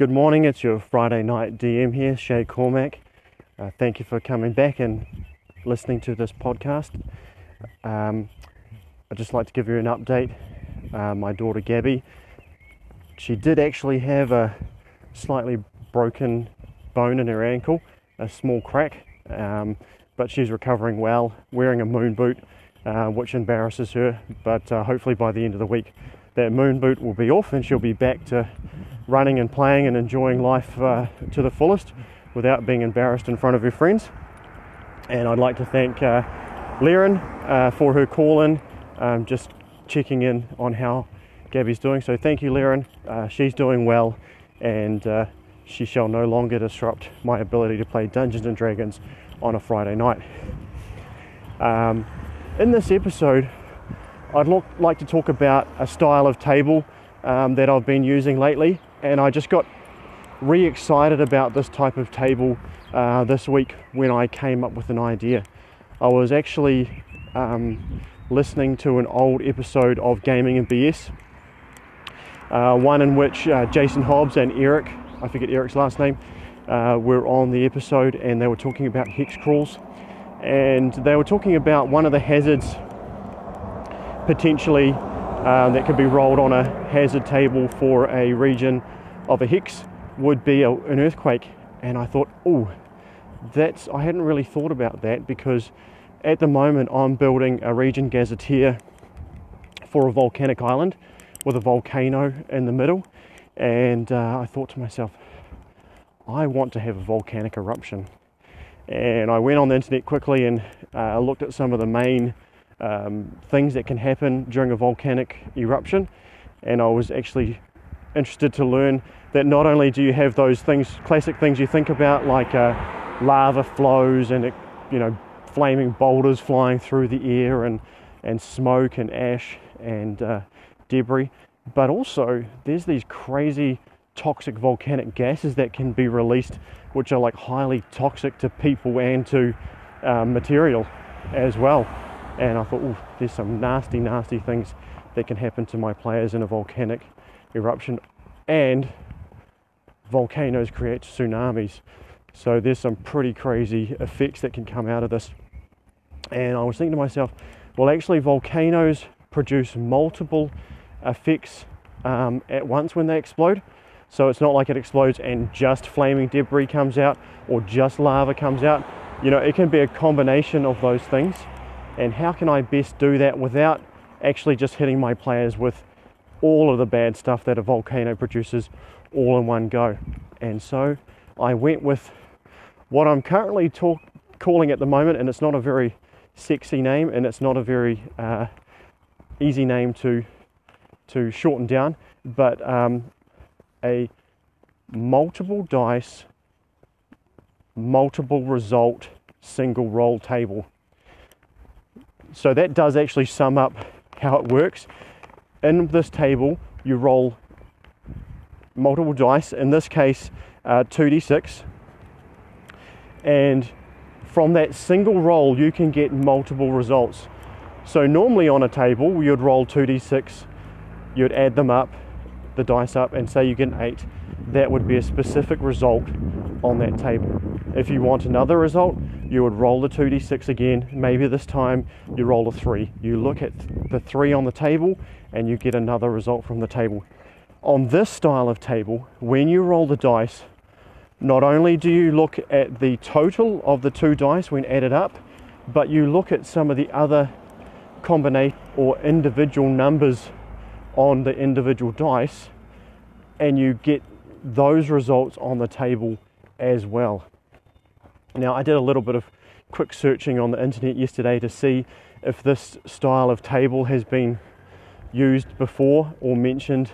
Good morning, it's your Friday night DM here, Shay Cormack. Uh, thank you for coming back and listening to this podcast. Um, I'd just like to give you an update. Uh, my daughter Gabby, she did actually have a slightly broken bone in her ankle, a small crack, um, but she's recovering well, wearing a moon boot, uh, which embarrasses her. But uh, hopefully, by the end of the week, that moon boot will be off and she'll be back to running and playing and enjoying life uh, to the fullest without being embarrassed in front of her friends. And I'd like to thank uh, uh, for her call in, um, just checking in on how Gabby's doing. So thank you, Liren. Uh, she's doing well and uh, she shall no longer disrupt my ability to play Dungeons and Dragons on a Friday night. Um, in this episode, I'd look, like to talk about a style of table um, that I've been using lately, and I just got re excited about this type of table uh, this week when I came up with an idea. I was actually um, listening to an old episode of Gaming and BS, uh, one in which uh, Jason Hobbs and Eric, I forget Eric's last name, uh, were on the episode and they were talking about hex crawls. And they were talking about one of the hazards potentially um, that could be rolled on a hazard table for a region of a hex would be a, an earthquake. And I thought, oh, that's I hadn't really thought about that because at the moment I'm building a region gazetteer for a volcanic island with a volcano in the middle, and uh, I thought to myself, I want to have a volcanic eruption. And I went on the internet quickly and uh, looked at some of the main um, things that can happen during a volcanic eruption. And I was actually interested to learn that not only do you have those things, classic things you think about, like uh, lava flows and you know flaming boulders flying through the air and and smoke and ash and uh, debris, but also there's these crazy toxic volcanic gases that can be released, which are like highly toxic to people and to uh, material as well and I thought, oh, there's some nasty, nasty things that can happen to my players in a volcanic eruption. And volcanoes create tsunamis. So there's some pretty crazy effects that can come out of this. And I was thinking to myself, well, actually, volcanoes produce multiple effects um, at once when they explode. So it's not like it explodes and just flaming debris comes out or just lava comes out. You know, it can be a combination of those things and how can I best do that without actually just hitting my players with all of the bad stuff that a volcano produces all in one go. And so I went with what I'm currently talk, calling at the moment, and it's not a very sexy name and it's not a very uh, easy name to to shorten down, but um, a multiple dice, multiple result, single roll table. So that does actually sum up how it works. In this table, you roll multiple dice, in this case, uh, 2d6, and from that single roll, you can get multiple results. So, normally on a table, you'd roll 2d6, you'd add them up, the dice up, and say you get an 8. That would be a specific result on that table. If you want another result, you would roll the 2d6 again. Maybe this time you roll a 3. You look at the 3 on the table and you get another result from the table. On this style of table, when you roll the dice, not only do you look at the total of the two dice when added up, but you look at some of the other combination or individual numbers on the individual dice and you get those results on the table as well. Now, I did a little bit of quick searching on the internet yesterday to see if this style of table has been used before or mentioned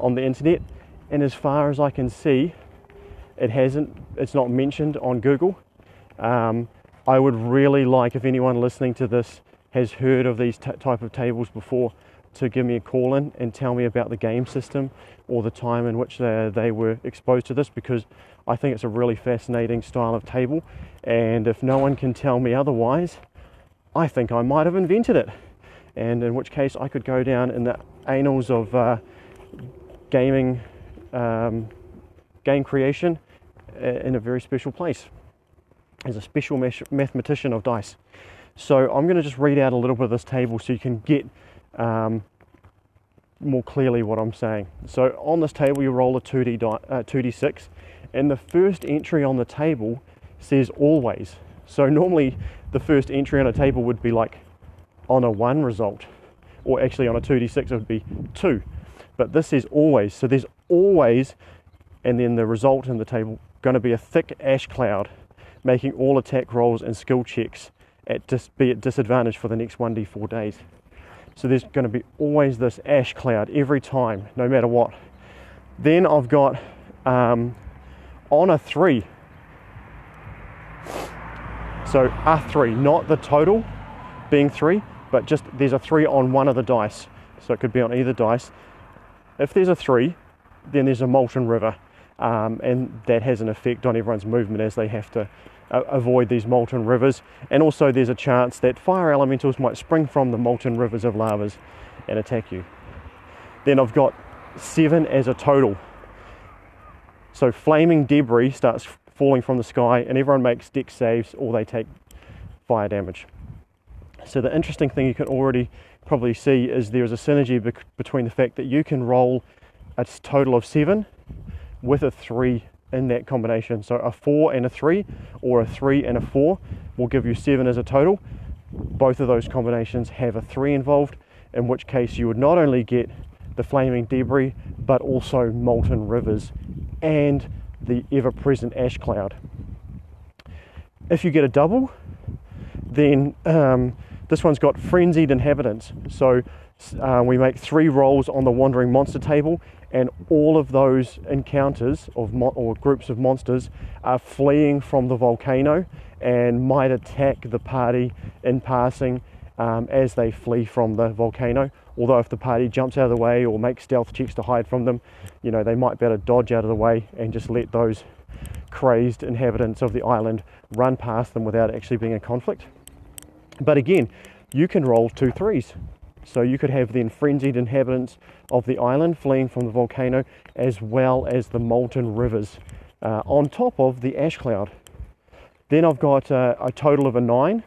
on the internet. And as far as I can see, it hasn't, it's not mentioned on Google. Um, I would really like if anyone listening to this has heard of these t- type of tables before to give me a call in and tell me about the game system or the time in which they, they were exposed to this because I think it's a really fascinating style of table. And if no one can tell me otherwise, I think I might have invented it. And in which case, I could go down in the annals of uh, gaming um, game creation uh, in a very special place as a special mathematician of dice. So I'm going to just read out a little bit of this table so you can get um, more clearly what I'm saying. So on this table, you roll a 2D di- uh, 2d6, and the first entry on the table says always. So normally the first entry on a table would be like on a one result, or actually on a 2d6 it would be two. But this says always. So there's always, and then the result in the table going to be a thick ash cloud, making all attack rolls and skill checks at dis- be at disadvantage for the next 1d4 days. So there's going to be always this ash cloud every time, no matter what. Then I've got um, on a three. So a three, not the total being three, but just there's a three on one of the dice. So it could be on either dice. If there's a three, then there's a molten river, um, and that has an effect on everyone's movement as they have to avoid these molten rivers. And also, there's a chance that fire elementals might spring from the molten rivers of lavas and attack you. Then I've got seven as a total. So, flaming debris starts falling from the sky, and everyone makes dex saves or they take fire damage. So, the interesting thing you can already probably see is there is a synergy between the fact that you can roll a total of seven with a three in that combination. So a four and a three, or a three and a four, will give you seven as a total. Both of those combinations have a three involved, in which case you would not only get the flaming debris, but also molten rivers and the ever present ash cloud. If you get a double, then um, this one's got frenzied inhabitants. So uh, we make three rolls on the wandering monster table, and all of those encounters of or groups of monsters are fleeing from the volcano and might attack the party in passing um, as they flee from the volcano. Although if the party jumps out of the way or makes stealth checks to hide from them, you know they might better dodge out of the way and just let those crazed inhabitants of the island run past them without actually being in conflict. But again, you can roll two threes. So you could have then frenzied inhabitants of the island fleeing from the volcano, as well as the molten rivers uh, on top of the ash cloud. Then I've got uh, a total of a nine,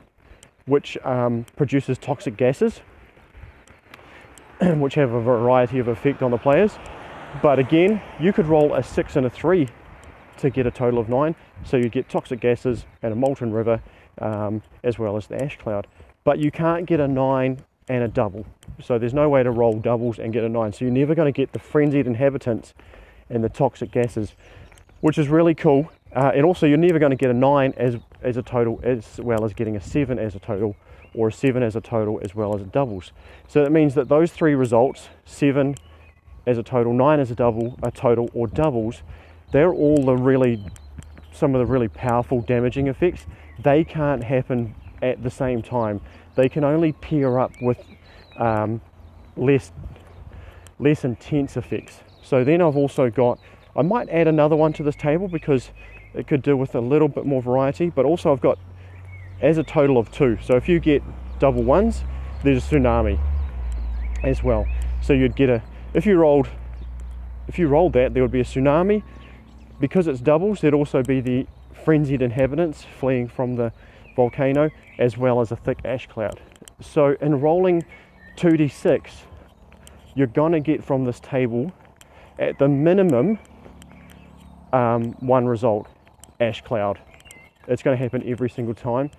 which um, produces toxic gases, which have a variety of effect on the players. But again, you could roll a six and a three to get a total of nine. So you get toxic gases and a molten river, um, as well as the ash cloud. But you can't get a nine and a double. So there's no way to roll doubles and get a nine. So you're never going to get the frenzied inhabitants and the toxic gases, which is really cool. Uh, and also, you're never going to get a nine as, as a total, as well as getting a seven as a total, or a seven as a total, as well as a doubles. So that means that those three results, seven as a total, nine as a double, a total, or doubles, they're all the really, some of the really powerful damaging effects. They can't happen at the same time they can only pair up with um, less less intense effects. So then I've also got I might add another one to this table because it could do with a little bit more variety, but also I've got as a total of two. So if you get double ones, there's a tsunami as well. So you'd get a if you rolled if you rolled that, there would be a tsunami. Because it's doubles, there'd also be the frenzied inhabitants fleeing from the volcano as well as a thick ash cloud. So in rolling 2d6, you're going to get from this table at the minimum um, one result, ash cloud. It's going to happen every single time.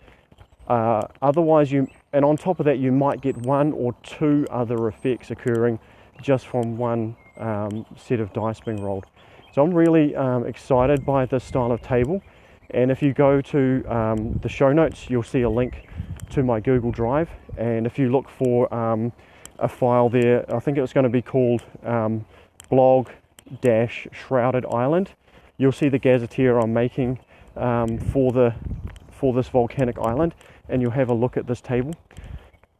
Uh, otherwise, you and on top of that, you might get one or two other effects occurring just from one um, set of dice being rolled. So I'm really um, excited by this style of table. And if you go to um, the show notes, you'll see a link to my Google Drive. And if you look for um, a file there, I think it's going to be called um, blog shrouded island. You'll see the gazetteer I'm making um, for the for this volcanic island, and you'll have a look at this table.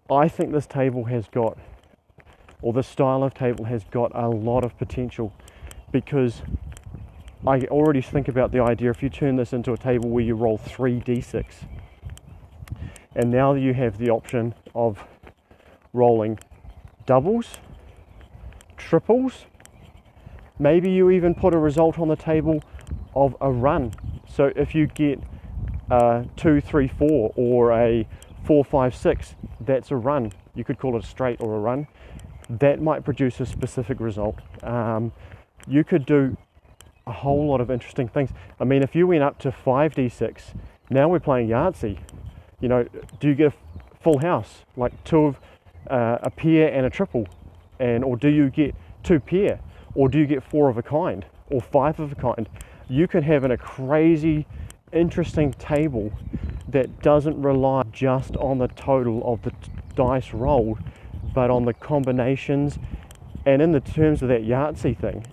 I think this table has got, or this style of table has got a lot of potential because I already think about the idea if you turn this into a table where you roll three d6, and now you have the option of rolling doubles, triples, maybe you even put a result on the table of a run. So if you get a two, three, four, or a four, five, six, that's a run. You could call it a straight or a run. That might produce a specific result. Um, you could do a whole lot of interesting things. I mean, if you went up to 5d6, now we're playing Yahtzee. You know, do you get a full house, like two of uh, a pair and a triple? And or do you get two pair? Or do you get four of a kind? Or five of a kind? You could have in a crazy, interesting table that doesn't rely just on the total of the t- dice rolled, but on the combinations and in the terms of that Yahtzee thing.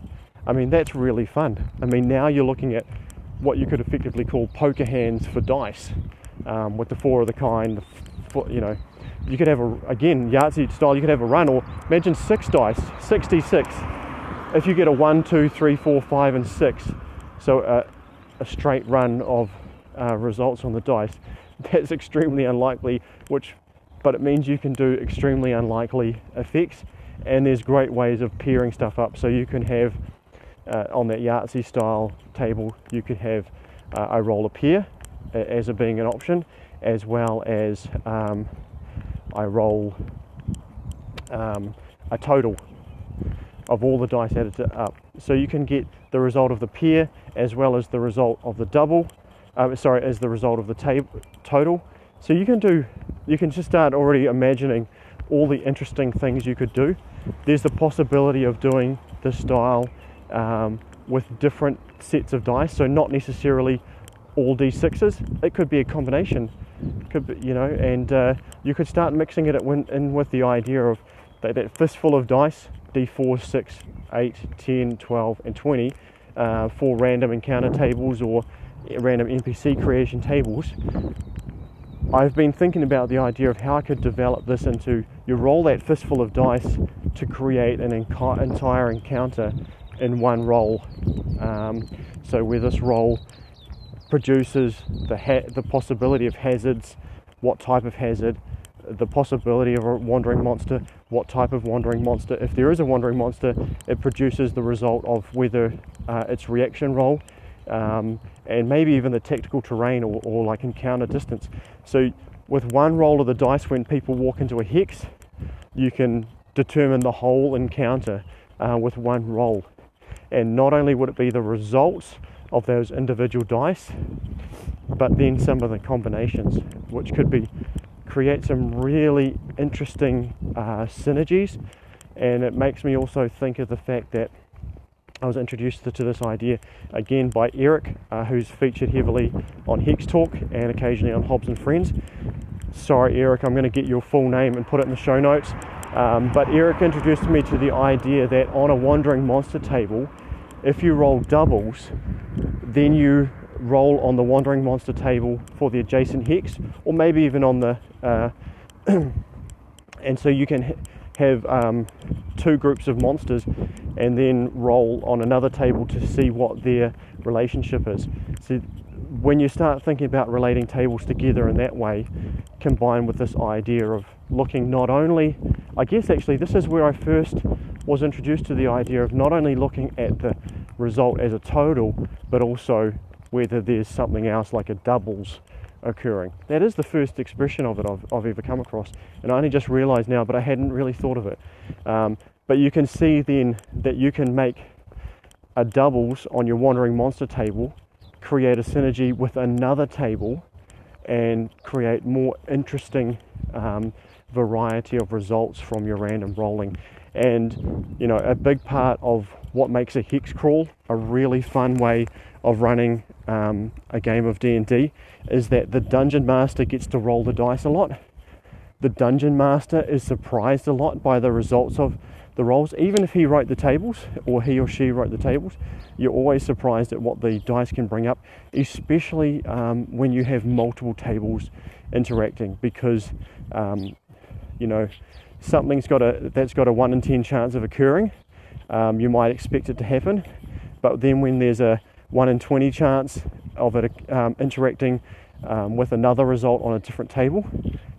I mean, that's really fun. I mean, now you're looking at what you could effectively call poker hands for dice um, with the four of the kind, you know, you could have a again Yahtzee style. You could have a run, or imagine six dice, 66. If you get a one, two, three, four, five, and six, so a, a straight run of uh, results on the dice, that's extremely unlikely. Which, but it means you can do extremely unlikely effects, and there's great ways of pairing stuff up. So you can have uh, on that Yahtzee style table, you could have uh, a roll a pair as a being an option, as well as um, I roll um, a total of all the dice added up. So you can get the result of the pair as well as the result of the double, uh, sorry, as the result of the table total. So you can do, you can just start already imagining all the interesting things you could do. There's the possibility of doing this style um, with different sets of dice, so not necessarily all d6s. It could be a combination could be, you know, and uh, you could start mixing it in with the idea of that, that fistful of dice, d4, 6, 8, 10, 12, and 20, uh, for random encounter tables or random NPC creation tables. I've been thinking about the idea of how I could develop this into you roll that fistful of dice to create an entire encounter in one roll. Um, so where this roll produces the ha- the possibility of hazards, what type of hazard, the possibility of a wandering monster, what type of wandering monster. If there is a wandering monster, it produces the result of whether uh, its reaction roll, um, and maybe even the tactical terrain or, or like encounter distance. So with one roll of the dice, when people walk into a hex, you can determine the whole encounter uh, with one roll. And not only would it be the results of those individual dice, but then some of the combinations, which could be create some really interesting uh, synergies. And it makes me also think of the fact that I was introduced to this idea again by Eric, uh, who's featured heavily on Hex Talk and occasionally on Hobbs and Friends. Sorry, Eric, I'm going to get your full name and put it in the show notes. Um, but Eric introduced me to the idea that on a wandering monster table, if you roll doubles, then you roll on the wandering monster table for the adjacent hex, or maybe even on the. Uh, and so you can ha- have um, two groups of monsters and then roll on another table to see what their relationship is. So when you start thinking about relating tables together in that way, combined with this idea of looking not only, I guess actually, this is where I first was introduced to the idea of not only looking at the result as a total, but also whether there's something else like a doubles occurring. That is the first expression of it I've, I've ever come across, and I only just realised now, but I hadn't really thought of it. Um, but you can see then that you can make a doubles on your wandering monster table, create a synergy with another table, and create more interesting um, variety of results from your random rolling. And you know, a big part of what makes a hex crawl a really fun way of running um, a game of D&D is that the dungeon master gets to roll the dice a lot. The dungeon master is surprised a lot by the results of the rolls, even if he wrote the tables or he or she wrote the tables. You're always surprised at what the dice can bring up, especially um, when you have multiple tables interacting, because um, you know something's got a that's got a one in ten chance of occurring. Um, you might expect it to happen, but then when there's a one in 20 chance of it um, interacting um, with another result on a different table,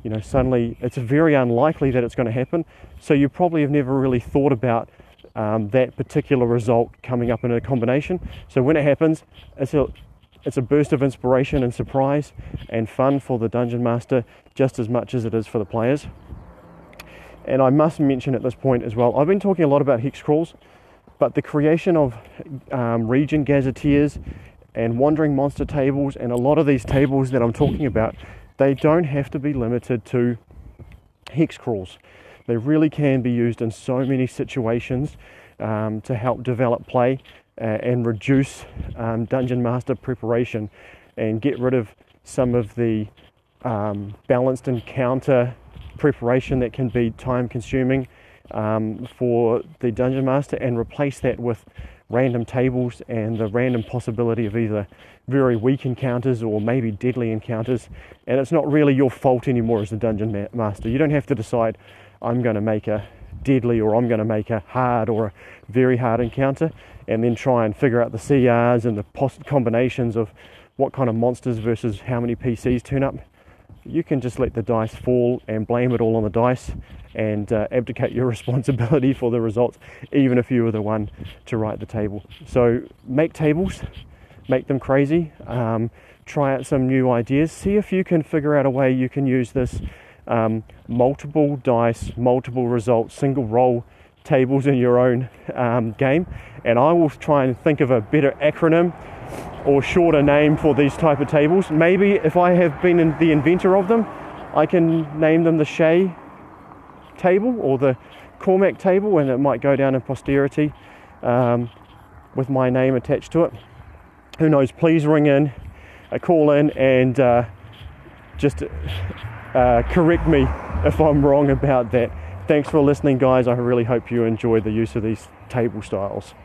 you know, suddenly it's very unlikely that it's going to happen. So you probably have never really thought about um, that particular result coming up in a combination. So when it happens, it's a it's a burst of inspiration and surprise and fun for the dungeon master just as much as it is for the players. And I must mention at this point as well, I've been talking a lot about hex crawls, but the creation of um, region gazetteers and wandering monster tables and a lot of these tables that I'm talking about, they don't have to be limited to hex crawls. They really can be used in so many situations um, to help develop play uh, and reduce um, dungeon master preparation and get rid of some of the um, balanced encounter preparation that can be time consuming um, for the dungeon master and replace that with random tables and the random possibility of either very weak encounters or maybe deadly encounters. And it's not really your fault anymore as a dungeon ma- master. You don't have to decide i'm going to make a deadly or i'm going to make a hard or a very hard encounter and then try and figure out the crs and the combinations of what kind of monsters versus how many pcs turn up you can just let the dice fall and blame it all on the dice and uh, abdicate your responsibility for the results, even if you were the one to write the table. So make tables, make them crazy, um, try out some new ideas, see if you can figure out a way you can use this um, multiple dice, multiple results, single roll tables in your own um, game. And I will try and think of a better acronym or shorter name for these type of tables. Maybe if I have been the inventor of them, I can name them the Shea table or the Cormac table, and it might go down in posterity um, with my name attached to it. Who knows? Please ring in, uh, call in, and uh, just uh, correct me if I'm wrong about that. Thanks for listening, guys. I really hope you enjoy the use of these table styles.